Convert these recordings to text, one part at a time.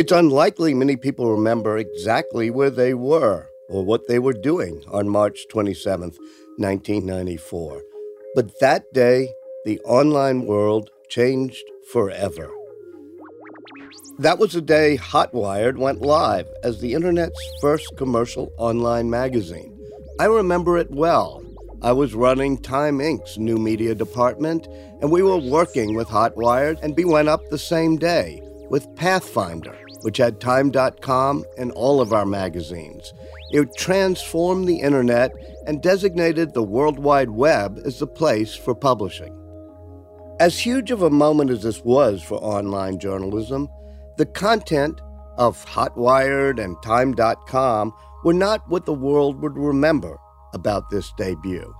It's unlikely many people remember exactly where they were or what they were doing on March 27, 1994. But that day, the online world changed forever. That was the day Hotwired went live as the internet's first commercial online magazine. I remember it well. I was running Time Inc.'s new media department, and we were working with Hotwired, and we went up the same day with Pathfinder, which had Time.com and all of our magazines. It transformed the internet and designated the World Wide Web as the place for publishing. As huge of a moment as this was for online journalism, the content of Hotwired and Time.com were not what the world would remember about this debut.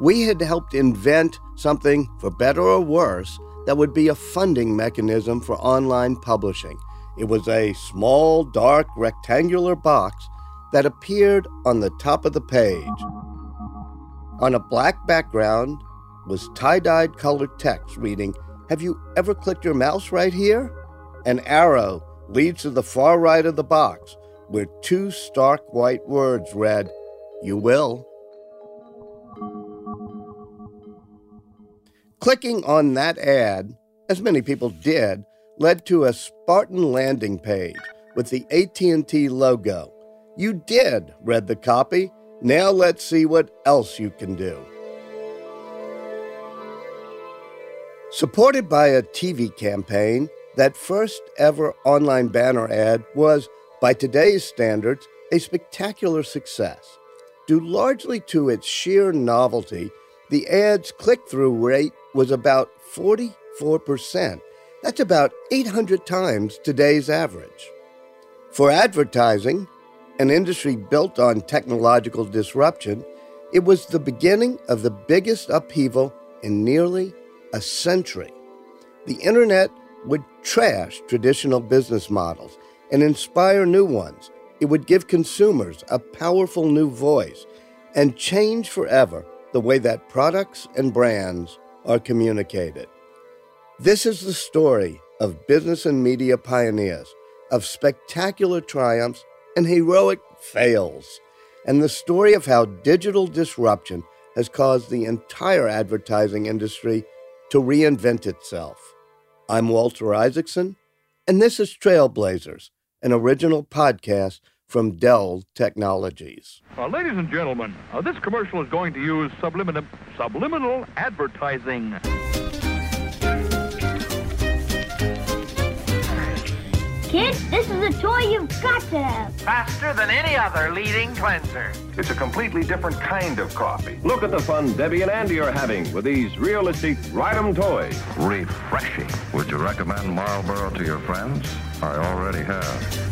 We had helped invent something, for better or worse, that would be a funding mechanism for online publishing. It was a small, dark, rectangular box that appeared on the top of the page. On a black background was tie dyed colored text reading, Have you ever clicked your mouse right here? An arrow leads to the far right of the box, where two stark white words read, You will. Clicking on that ad, as many people did, led to a Spartan landing page with the AT&T logo. You did, read the copy. Now let's see what else you can do. Supported by a TV campaign, that first ever online banner ad was, by today's standards, a spectacular success. Due largely to its sheer novelty, the ad's click through rate was about 44%. That's about 800 times today's average. For advertising, an industry built on technological disruption, it was the beginning of the biggest upheaval in nearly a century. The internet would trash traditional business models and inspire new ones. It would give consumers a powerful new voice and change forever the way that products and brands are communicated. This is the story of business and media pioneers, of spectacular triumphs and heroic fails, and the story of how digital disruption has caused the entire advertising industry to reinvent itself. I'm Walter Isaacson, and this is Trailblazers, an original podcast from Dell Technologies. Uh, ladies and gentlemen, uh, this commercial is going to use subliminal, subliminal advertising. Kids, this is a toy you've got to have. Faster than any other leading cleanser. It's a completely different kind of coffee. Look at the fun Debbie and Andy are having with these realistic Rydom toys. Refreshing. Would you recommend Marlboro to your friends? I already have.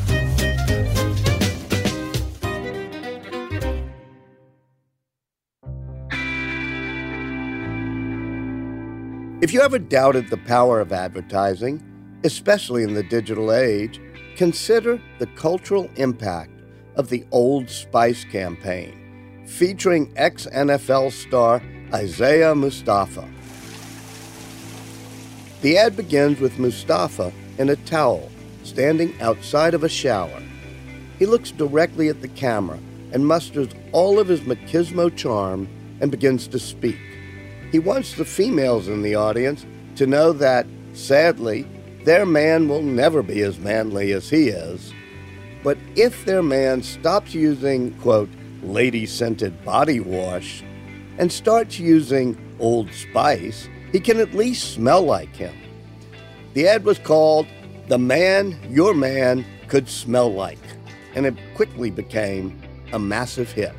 If you ever doubted the power of advertising, especially in the digital age, consider the cultural impact of the Old Spice campaign, featuring ex NFL star Isaiah Mustafa. The ad begins with Mustafa in a towel, standing outside of a shower. He looks directly at the camera and musters all of his machismo charm and begins to speak. He wants the females in the audience to know that, sadly, their man will never be as manly as he is. But if their man stops using, quote, lady scented body wash and starts using Old Spice, he can at least smell like him. The ad was called The Man Your Man Could Smell Like, and it quickly became a massive hit.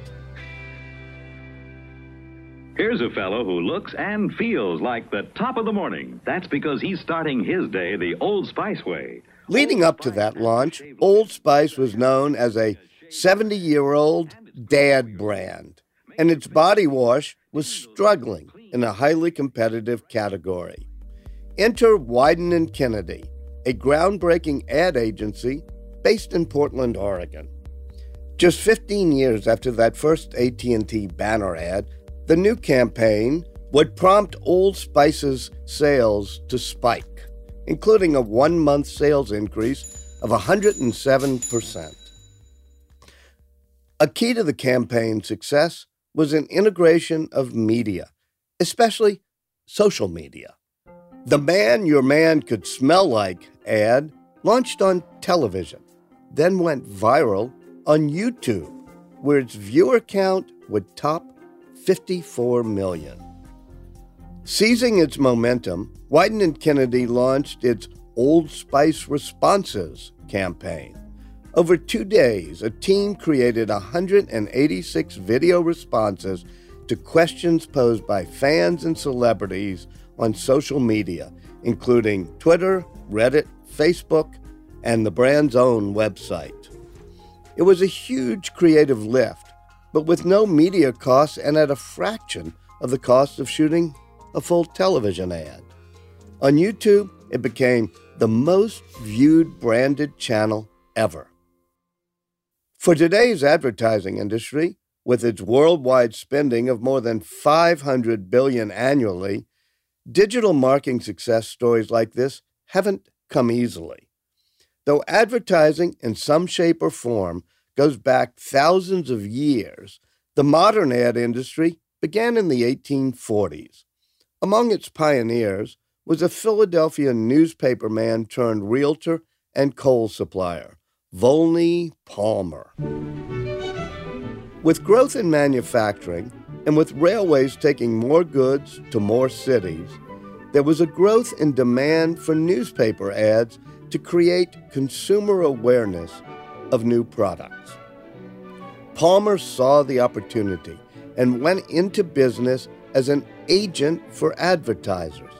Here's a fellow who looks and feels like the top of the morning. That's because he's starting his day the Old Spice way. Leading up to that launch, Old Spice was known as a 70 year old dad brand, and its body wash was struggling in a highly competitive category. Enter Wieden and Kennedy, a groundbreaking ad agency based in Portland, Oregon. Just 15 years after that first AT&T banner ad, the new campaign would prompt Old Spice's sales to spike, including a one month sales increase of 107%. A key to the campaign's success was an integration of media, especially social media. The Man Your Man Could Smell Like ad launched on television, then went viral on YouTube, where its viewer count would top 54 million. Seizing its momentum, Wieden and Kennedy launched its Old Spice Responses campaign. Over two days, a team created 186 video responses to questions posed by fans and celebrities on social media, including Twitter, Reddit, Facebook, and the brand's own website. It was a huge creative lift, but with no media costs and at a fraction of the cost of shooting a full television ad. On YouTube, it became the most viewed branded channel ever. For today's advertising industry, with its worldwide spending of more than 500 billion annually, digital marketing success stories like this haven't come easily. Though advertising in some shape or form goes back thousands of years, the modern ad industry began in the 1840s. Among its pioneers was a Philadelphia newspaperman turned realtor and coal supplier, Volney Palmer. With growth in manufacturing and with railways taking more goods to more cities, there was a growth in demand for newspaper ads to create consumer awareness of new products. Palmer saw the opportunity and went into business as an agent for advertisers,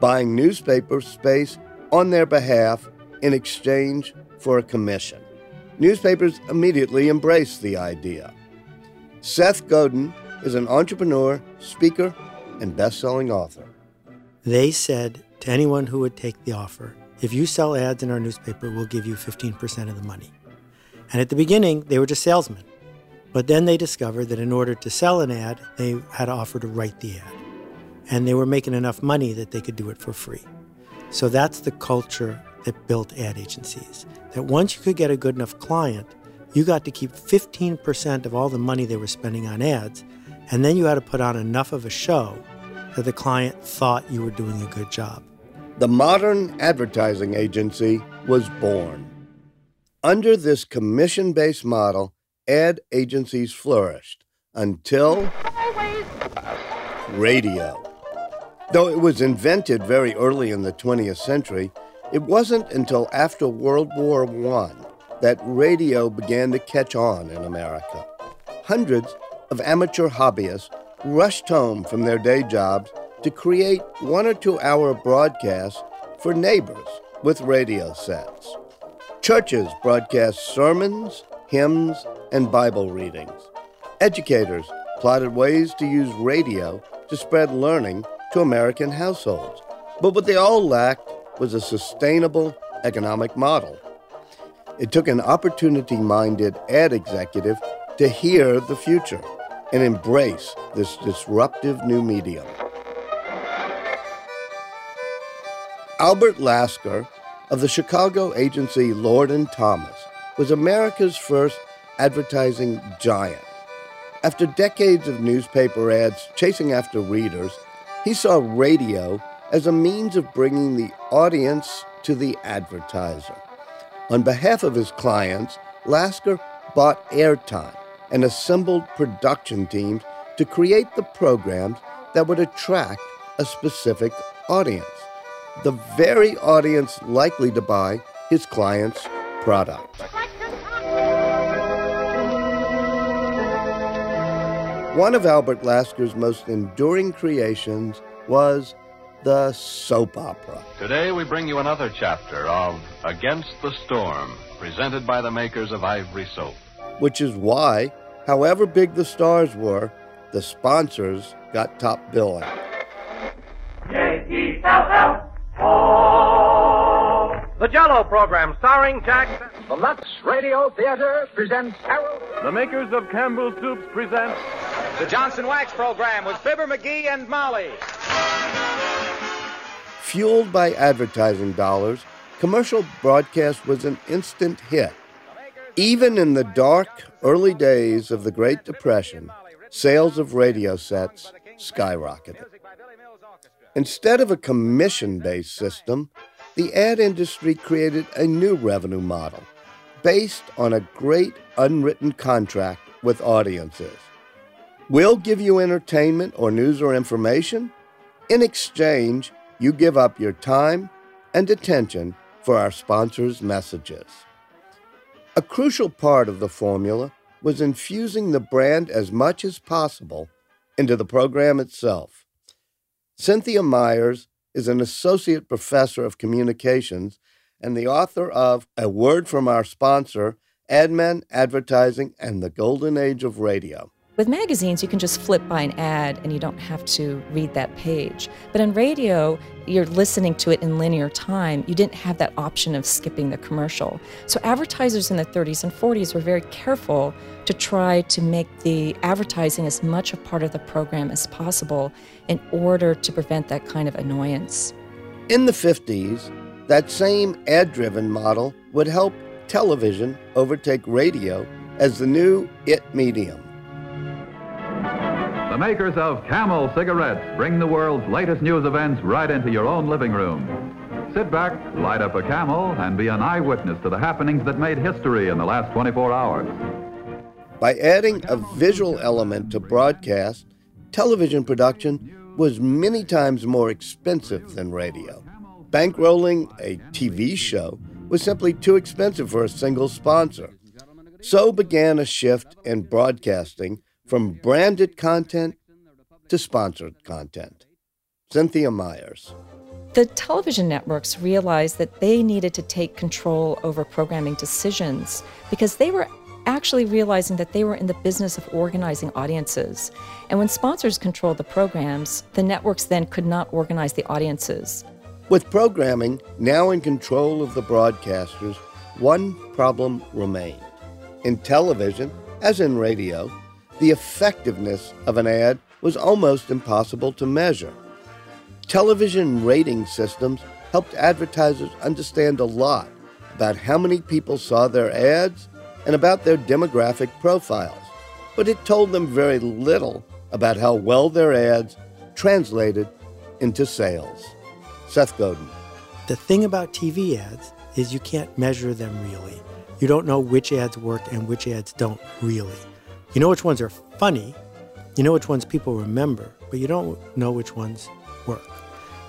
buying newspaper space on their behalf in exchange for a commission. Newspapers immediately embraced the idea. Seth Godin is an entrepreneur, speaker, and best selling author. They said to anyone who would take the offer, if you sell ads in our newspaper, we'll give you 15% of the money. And at the beginning, they were just salesmen. But then they discovered that in order to sell an ad, they had to offer to write the ad. And they were making enough money that they could do it for free. So that's the culture that built ad agencies. That once you could get a good enough client, you got to keep 15% of all the money they were spending on ads, and then you had to put on enough of a show that the client thought you were doing a good job. The modern advertising agency was born. Under this commission based model, ad agencies flourished until radio. Though it was invented very early in the 20th century, it wasn't until after World War I that radio began to catch on in America. Hundreds of amateur hobbyists rushed home from their day jobs to create one or two hour broadcasts for neighbors with radio sets. Churches broadcast sermons, hymns, and Bible readings. Educators plotted ways to use radio to spread learning to American households. But what they all lacked was a sustainable economic model. It took an opportunity minded ad executive to hear the future and embrace this disruptive new medium. Albert Lasker of the Chicago agency Lord and Thomas was America's first advertising giant. After decades of newspaper ads chasing after readers, he saw radio as a means of bringing the audience to the advertiser. On behalf of his clients, Lasker bought airtime and assembled production teams to create the programs that would attract a specific audience, the very audience likely to buy his client's product. One of Albert Lasker's most enduring creations was the soap opera. Today we bring you another chapter of Against the Storm, presented by the makers of Ivory Soap. Which is why, however big the stars were, the sponsors got top billing. The Jello program starring Jack. The Lux Radio Theater presents Harold. The makers of Campbell's Soups present The Johnson Wax program with Fibber McGee and Molly. Fueled by advertising dollars, commercial broadcast was an instant hit. Even in the dark, early days of the Great Depression, sales of radio sets skyrocketed. Instead of a commission based system, the ad industry created a new revenue model based on a great unwritten contract with audiences. We'll give you entertainment or news or information. In exchange, you give up your time and attention for our sponsors' messages. A crucial part of the formula was infusing the brand as much as possible into the program itself. Cynthia Meyers is an associate professor of communications and the author of A Word from Our Sponsor AdMen, Advertising, and the Golden Age of Radio. With magazines, you can just flip by an ad and you don't have to read that page. But in radio, you're listening to it in linear time. You didn't have that option of skipping the commercial. So advertisers in the 30s and 40s were very careful to try to make the advertising as much a part of the program as possible in order to prevent that kind of annoyance. In the 50s, that same ad driven model would help television overtake radio as the new it medium. The makers of Camel cigarettes bring the world's latest news events right into your own living room. Sit back, light up a Camel, and be an eyewitness to the happenings that made history in the last 24 hours. By adding a visual element to broadcast, television production was many times more expensive than radio. Bankrolling a TV show was simply too expensive for a single sponsor. So began a shift in broadcasting from branded content to sponsored content. Cynthia Meyers. The television networks realized that they needed to take control over programming decisions because they were actually realizing that they were in the business of organizing audiences. And when sponsors controlled the programs, the networks then could not organize the audiences. With programming now in control of the broadcasters, one problem remained. In television, as in radio, the effectiveness of an ad was almost impossible to measure. Television rating systems helped advertisers understand a lot about how many people saw their ads and about their demographic profiles, but it told them very little about how well their ads translated into sales. Seth Godin. The thing about TV ads is you can't measure them really. You don't know which ads work and which ads don't really. You know which ones are funny, you know which ones people remember, but you don't know which ones work.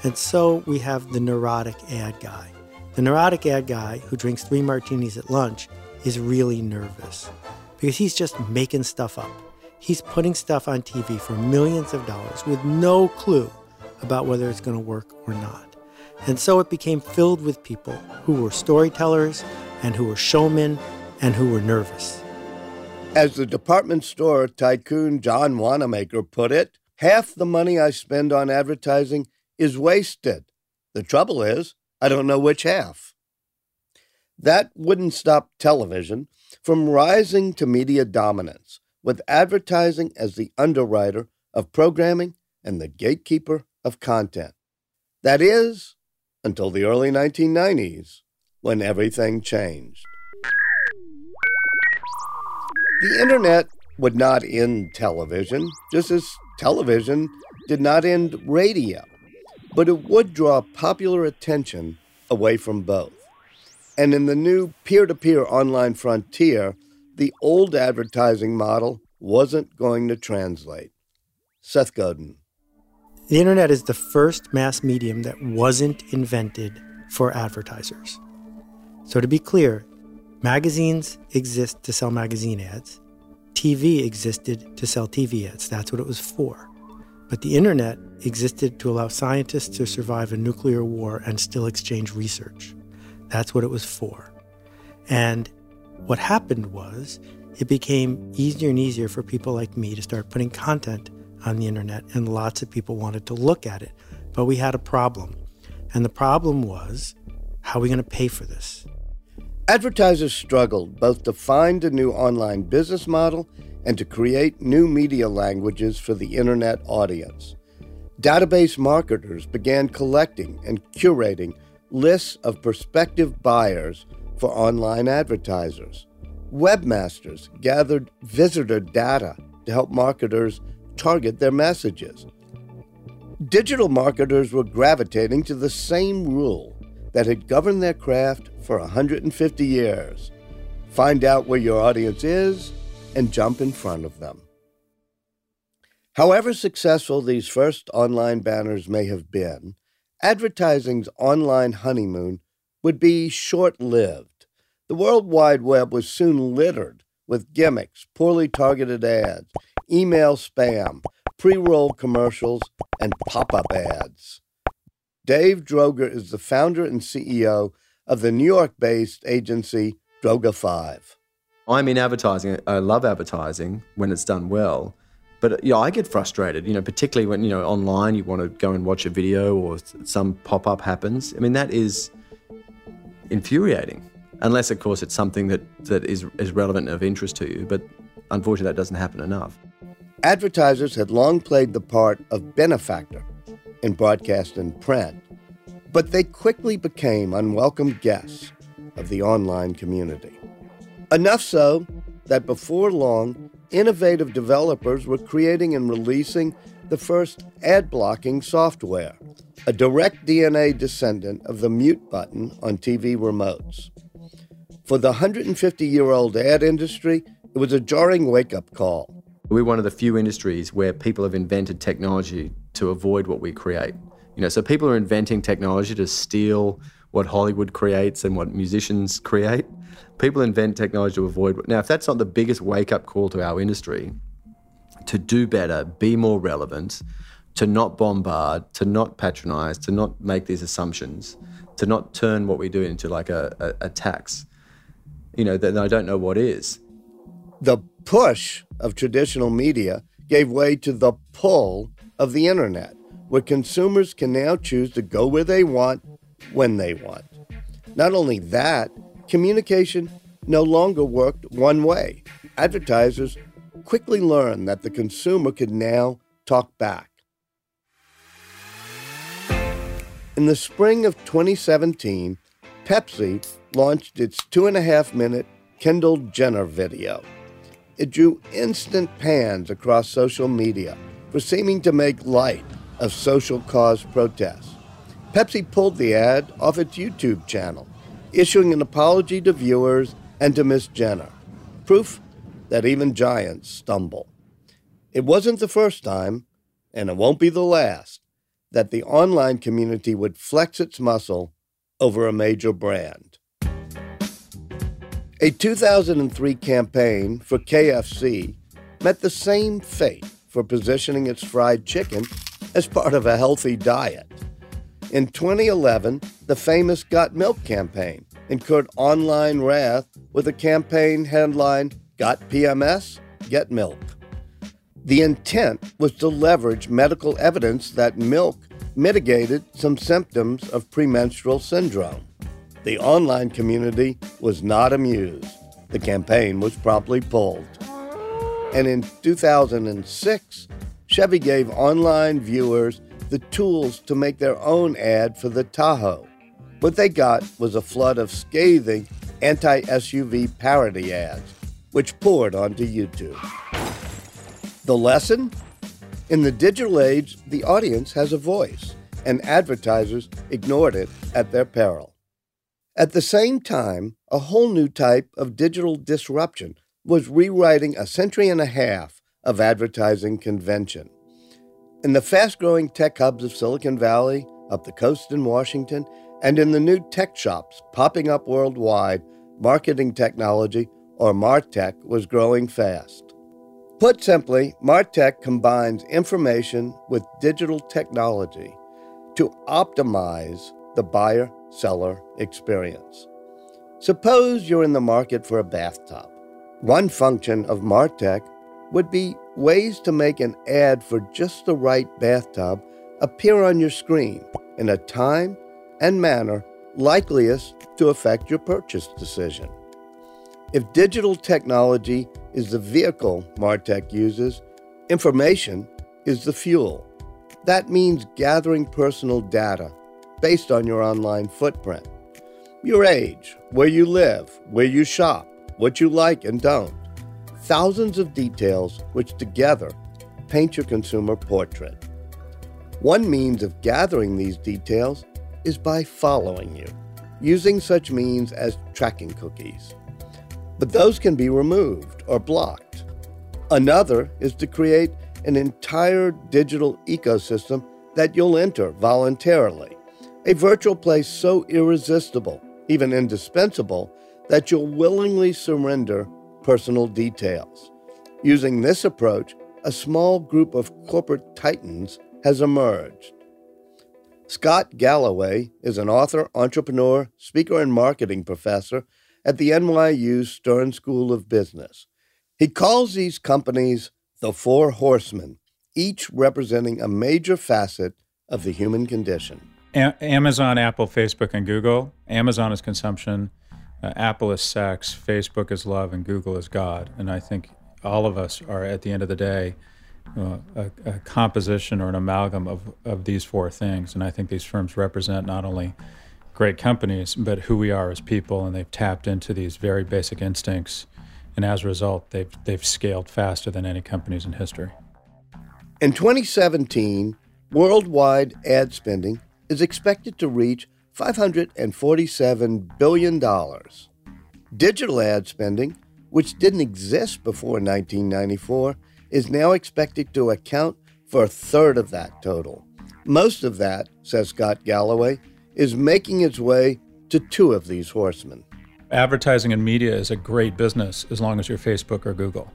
And so we have the neurotic ad guy. The neurotic ad guy who drinks three martinis at lunch is really nervous because he's just making stuff up. He's putting stuff on TV for millions of dollars with no clue about whether it's going to work or not. And so it became filled with people who were storytellers and who were showmen and who were nervous. As the department store tycoon John Wanamaker put it, half the money I spend on advertising is wasted. The trouble is, I don't know which half. That wouldn't stop television from rising to media dominance, with advertising as the underwriter of programming and the gatekeeper of content. That is, until the early 1990s, when everything changed. The internet would not end television, just as television did not end radio, but it would draw popular attention away from both. And in the new peer to peer online frontier, the old advertising model wasn't going to translate. Seth Godin. The internet is the first mass medium that wasn't invented for advertisers. So, to be clear, Magazines exist to sell magazine ads. TV existed to sell TV ads. That's what it was for. But the internet existed to allow scientists to survive a nuclear war and still exchange research. That's what it was for. And what happened was it became easier and easier for people like me to start putting content on the internet, and lots of people wanted to look at it. But we had a problem. And the problem was how are we going to pay for this? Advertisers struggled both to find a new online business model and to create new media languages for the internet audience. Database marketers began collecting and curating lists of prospective buyers for online advertisers. Webmasters gathered visitor data to help marketers target their messages. Digital marketers were gravitating to the same rule that had governed their craft for 150 years find out where your audience is and jump in front of them. However successful these first online banners may have been, advertising's online honeymoon would be short lived. The World Wide Web was soon littered with gimmicks, poorly targeted ads, email spam, pre roll commercials, and pop up ads. Dave Droga is the founder and CEO of the New York based agency Droga 5. I'm in advertising. I love advertising when it's done well. But yeah, I get frustrated, you know, particularly when, you know, online you want to go and watch a video or some pop up happens. I mean, that is infuriating. Unless, of course, it's something that, that is, is relevant and of interest to you. But unfortunately, that doesn't happen enough. Advertisers had long played the part of benefactor in broadcast and print, but they quickly became unwelcome guests of the online community. Enough so that before long, innovative developers were creating and releasing the first ad blocking software, a direct DNA descendant of the mute button on TV remotes. For the 150 year old ad industry, it was a jarring wake up call. We're one of the few industries where people have invented technology to avoid what we create. You know, so people are inventing technology to steal what Hollywood creates and what musicians create. People invent technology to avoid. Now, if that's not the biggest wake up call to our industry, to do better, be more relevant, to not bombard, to not patronize, to not make these assumptions, to not turn what we do into like a, a, a tax, you know, then I don't know what is. The push of traditional media gave way to the pull of the internet, where consumers can now choose to go where they want when they want. Not only that, communication no longer worked one way. Advertisers quickly learned that the consumer could now talk back. In the spring of 2017, Pepsi launched its two and a half minute Kendall Jenner video. It drew instant pans across social media seeming to make light of social cause protests. Pepsi pulled the ad off its YouTube channel, issuing an apology to viewers and to Miss Jenner. Proof that even giants stumble. It wasn't the first time, and it won't be the last, that the online community would flex its muscle over a major brand. A 2003 campaign for KFC met the same fate for positioning its fried chicken as part of a healthy diet. In 2011, the famous Got Milk campaign incurred online wrath with a campaign headline Got PMS? Get Milk. The intent was to leverage medical evidence that milk mitigated some symptoms of premenstrual syndrome. The online community was not amused. The campaign was promptly pulled. And in 2006, Chevy gave online viewers the tools to make their own ad for the Tahoe. What they got was a flood of scathing anti SUV parody ads, which poured onto YouTube. The lesson? In the digital age, the audience has a voice, and advertisers ignored it at their peril. At the same time, a whole new type of digital disruption was rewriting a century and a half of advertising convention. In the fast growing tech hubs of Silicon Valley, up the coast in Washington, and in the new tech shops popping up worldwide, marketing technology, or MarTech, was growing fast. Put simply, MarTech combines information with digital technology to optimize the buyer seller experience. Suppose you're in the market for a bathtub. One function of MarTech would be ways to make an ad for just the right bathtub appear on your screen in a time and manner likeliest to affect your purchase decision. If digital technology is the vehicle Martech uses, information is the fuel. That means gathering personal data based on your online footprint. Your age, where you live, where you shop, what you like and don't. Thousands of details which together paint your consumer portrait. One means of gathering these details is by following you, using such means as tracking cookies. But those can be removed or blocked. Another is to create an entire digital ecosystem that you'll enter voluntarily, a virtual place so irresistible, even indispensable, that you'll willingly surrender personal details. Using this approach, a small group of corporate titans has emerged. Scott Galloway is an author, entrepreneur, speaker, and marketing professor at the NYU Stern School of Business. He calls these companies the Four Horsemen, each representing a major facet of the human condition. A- Amazon, Apple, Facebook, and Google. Amazon is consumption, uh, Apple is sex, Facebook is love, and Google is God. And I think all of us are, at the end of the day, uh, a, a, composition or an amalgam of, of these four things. And I think these firms represent not only great companies, but who we are as people. And they've tapped into these very basic instincts and as a result, they've, they've scaled faster than any companies in history. In 2017, worldwide ad spending is expected to reach $547 billion. Digital ad spending, which didn't exist before 1994, is now expected to account for a third of that total. Most of that, says Scott Galloway, is making its way to two of these horsemen advertising and media is a great business as long as you're Facebook or Google.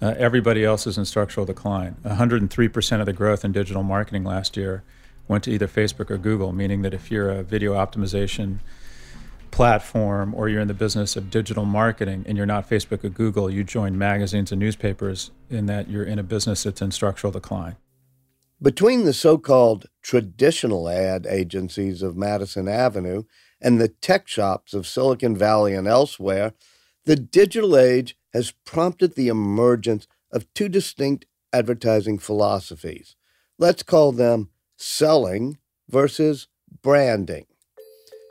Uh, everybody else is in structural decline. 103% of the growth in digital marketing last year went to either Facebook or Google, meaning that if you're a video optimization platform or you're in the business of digital marketing and you're not Facebook or Google, you join magazines and newspapers in that you're in a business that's in structural decline. Between the so called traditional ad agencies of Madison Avenue and the tech shops of Silicon Valley and elsewhere, the digital age has prompted the emergence of two distinct advertising philosophies. Let's call them selling versus branding.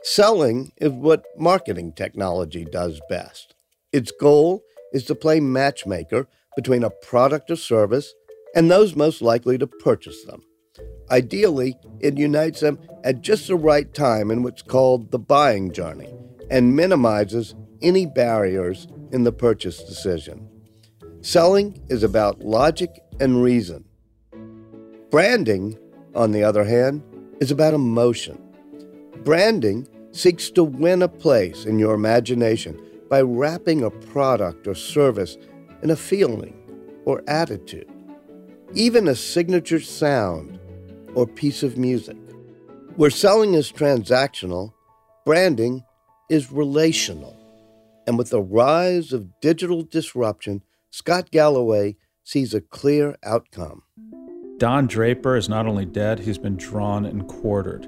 Selling is what marketing technology does best. Its goal is to play matchmaker between a product or service and those most likely to purchase them. Ideally, it unites them at just the right time in what's called the buying journey and minimizes any barriers in the purchase decision. Selling is about logic and reason. Branding, on the other hand, is about emotion. Branding seeks to win a place in your imagination by wrapping a product or service in a feeling or attitude, even a signature sound or piece of music. Where selling is transactional, branding is relational. And with the rise of digital disruption, Scott Galloway sees a clear outcome. Don Draper is not only dead, he's been drawn and quartered.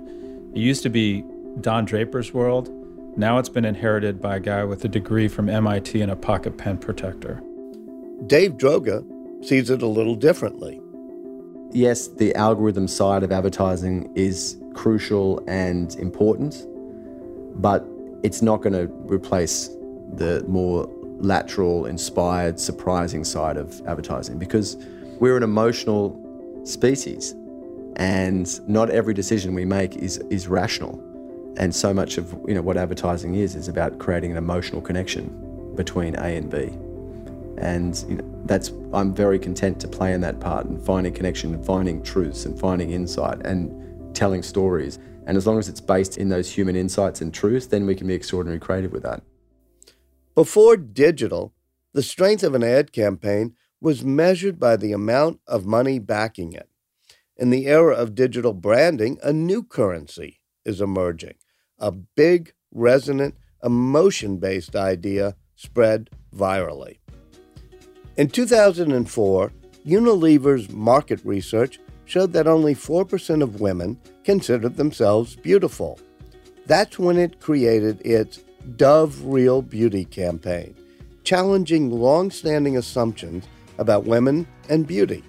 It used to be Don Draper's world. Now it's been inherited by a guy with a degree from MIT and a pocket pen protector. Dave Droga sees it a little differently yes, the algorithm side of advertising is crucial and important, but it's not going to replace the more lateral, inspired, surprising side of advertising because we're an emotional species and not every decision we make is, is rational. And so much of you know what advertising is is about creating an emotional connection between A and B. And you know, that's I'm very content to play in that part and finding connection and finding truths and finding insight and telling stories. And as long as it's based in those human insights and truths, then we can be extraordinarily creative with that. Before digital, the strength of an ad campaign was measured by the amount of money backing it. In the era of digital branding, a new currency is emerging a big, resonant, emotion based idea spread virally. In 2004, Unilever's market research showed that only 4% of women considered themselves beautiful. That's when it created its Dove Real Beauty campaign, challenging long standing assumptions about women and beauty,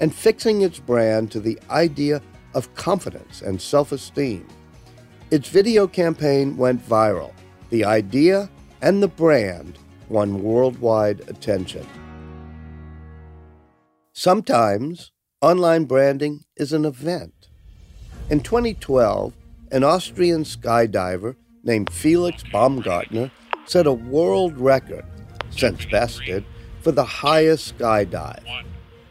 and fixing its brand to the idea of confidence and self esteem. Its video campaign went viral. The idea and the brand won worldwide attention. Sometimes online branding is an event. In 2012, an Austrian skydiver named Felix Baumgartner set a world record, since bested, for the highest skydive.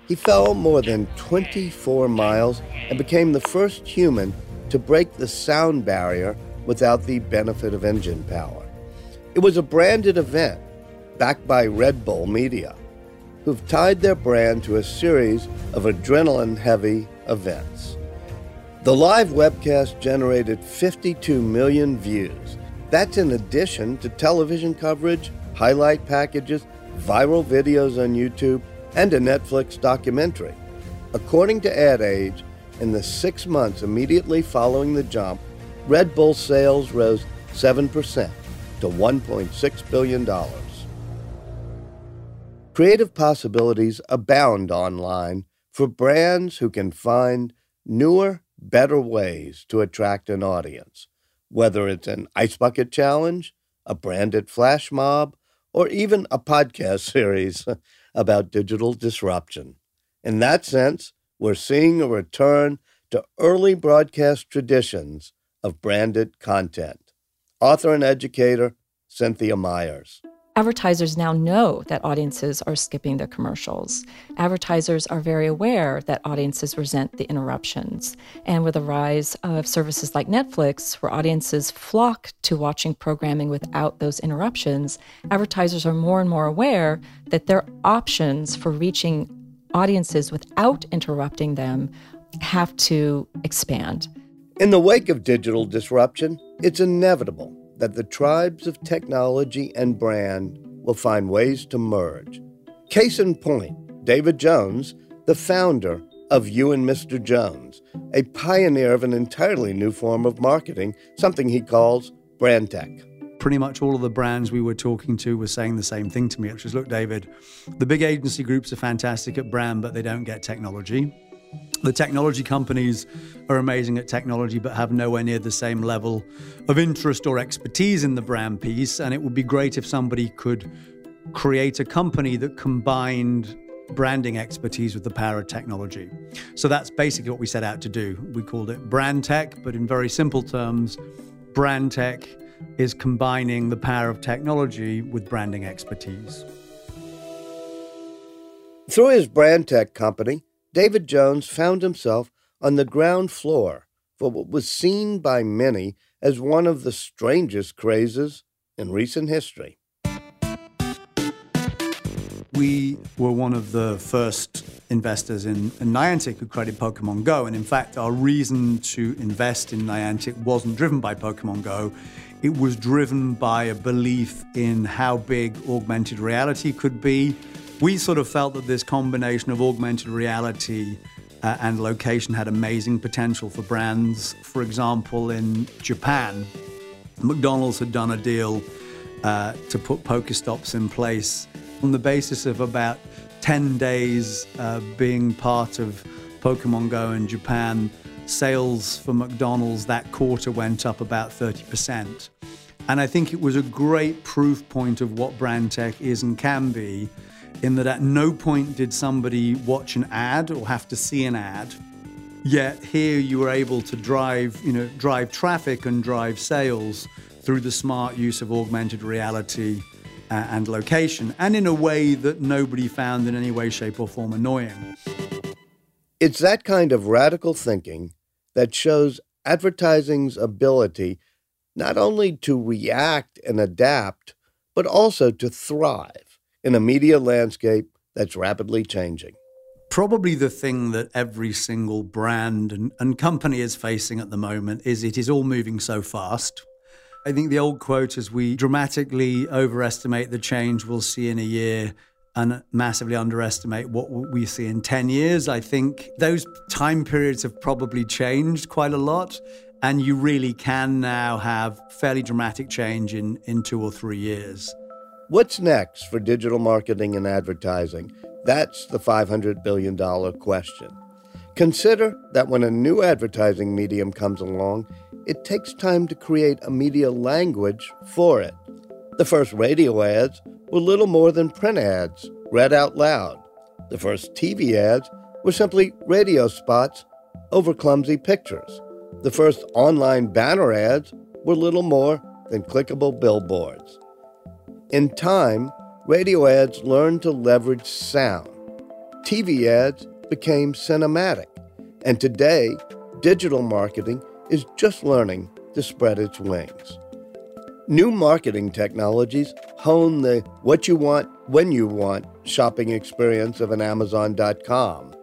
He fell more than 24 miles and became the first human to break the sound barrier without the benefit of engine power. It was a branded event backed by Red Bull Media, who've tied their brand to a series of adrenaline heavy events. The live webcast generated 52 million views. That's in addition to television coverage, highlight packages, viral videos on YouTube, and a Netflix documentary. According to Ad Age, in the six months immediately following the jump, Red Bull sales rose 7% to $1.6 billion. Creative possibilities abound online for brands who can find newer, better ways to attract an audience, whether it's an ice bucket challenge, a branded flash mob, or even a podcast series about digital disruption. In that sense, we're seeing a return to early broadcast traditions of branded content. Author and educator Cynthia Meyers. Advertisers now know that audiences are skipping the commercials. Advertisers are very aware that audiences resent the interruptions. And with the rise of services like Netflix, where audiences flock to watching programming without those interruptions, advertisers are more and more aware that their options for reaching audiences without interrupting them have to expand. In the wake of digital disruption, it's inevitable that the tribes of technology and brand will find ways to merge. Case in point, David Jones, the founder of You and Mr. Jones, a pioneer of an entirely new form of marketing, something he calls brand tech. Pretty much all of the brands we were talking to were saying the same thing to me, which was look, David, the big agency groups are fantastic at brand, but they don't get technology. The technology companies are amazing at technology, but have nowhere near the same level of interest or expertise in the brand piece. And it would be great if somebody could create a company that combined branding expertise with the power of technology. So that's basically what we set out to do. We called it brand tech, but in very simple terms, brand tech is combining the power of technology with branding expertise. Through his brand tech company, David Jones found himself on the ground floor for what was seen by many as one of the strangest crazes in recent history. We were one of the first investors in, in, Niantic who created Pokemon Go. And in fact, our reason to invest in Niantic wasn't driven by Pokemon Go. It was driven by a belief in how big augmented reality could be. We sort of felt that this combination of augmented reality uh, and location had amazing potential for brands. For example, in Japan, McDonald's had done a deal uh, to put Pokestops in place on the basis of about 10 days uh, being part of Pokemon Go in Japan. Sales for McDonald's that quarter went up about 30%. And I think it was a great proof point of what brand tech is and can be in that at no point did somebody watch an ad or have to see an ad. Yet here you were able to drive, you know, drive traffic and drive sales through the smart use of augmented reality uh, and location, and in a way that nobody found in any way, shape, or form annoying. It's that kind of radical thinking that shows advertising's ability not only to react and adapt, but also to thrive in a media landscape that's rapidly changing. Probably the thing that every single brand and, and company is facing at the moment is it is all moving so fast. I think the old quote is we dramatically overestimate the change we'll see in a year and massively underestimate what we see in 10 years. I think those time periods have probably changed quite a lot. And you really can now have fairly dramatic change in, in two or three years. What's next for digital marketing and advertising? That's the $500 billion question. Consider that when a new advertising medium comes along, it takes time to create a media language for it. The first radio ads were little more than print ads, read out loud. The first TV ads were simply radio spots over clumsy pictures. The first online banner ads were little more than clickable billboards. In time, radio ads learned to leverage sound. TV ads became cinematic. And today, digital marketing is just learning to spread its wings. New marketing technologies hone the what you want, when you want shopping experience of an Amazon.com,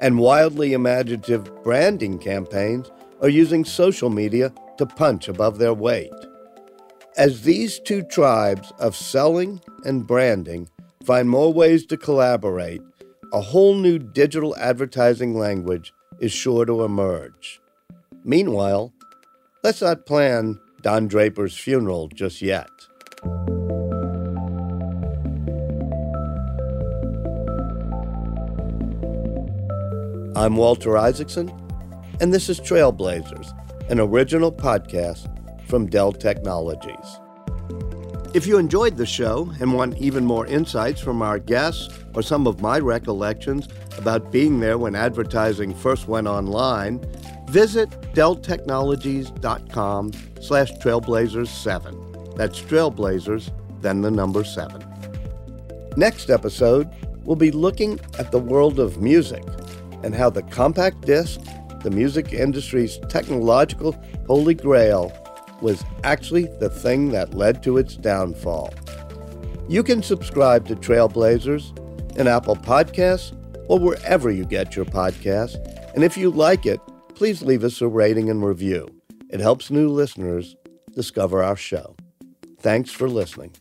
and wildly imaginative branding campaigns are using social media to punch above their weight. As these two tribes of selling and branding find more ways to collaborate, a whole new digital advertising language is sure to emerge. Meanwhile, let's not plan Don Draper's funeral just yet. I'm Walter Isaacson, and this is Trailblazers, an original podcast from Dell Technologies. If you enjoyed the show and want even more insights from our guests or some of my recollections about being there when advertising first went online, visit delltechnologies.com slash trailblazers7. That's trailblazers, then the number 7. Next episode, we'll be looking at the world of music and how the compact disc, the music industry's technological holy grail, was actually the thing that led to its downfall. You can subscribe to Trailblazers in Apple Podcasts or wherever you get your podcasts. And if you like it, please leave us a rating and review. It helps new listeners discover our show. Thanks for listening.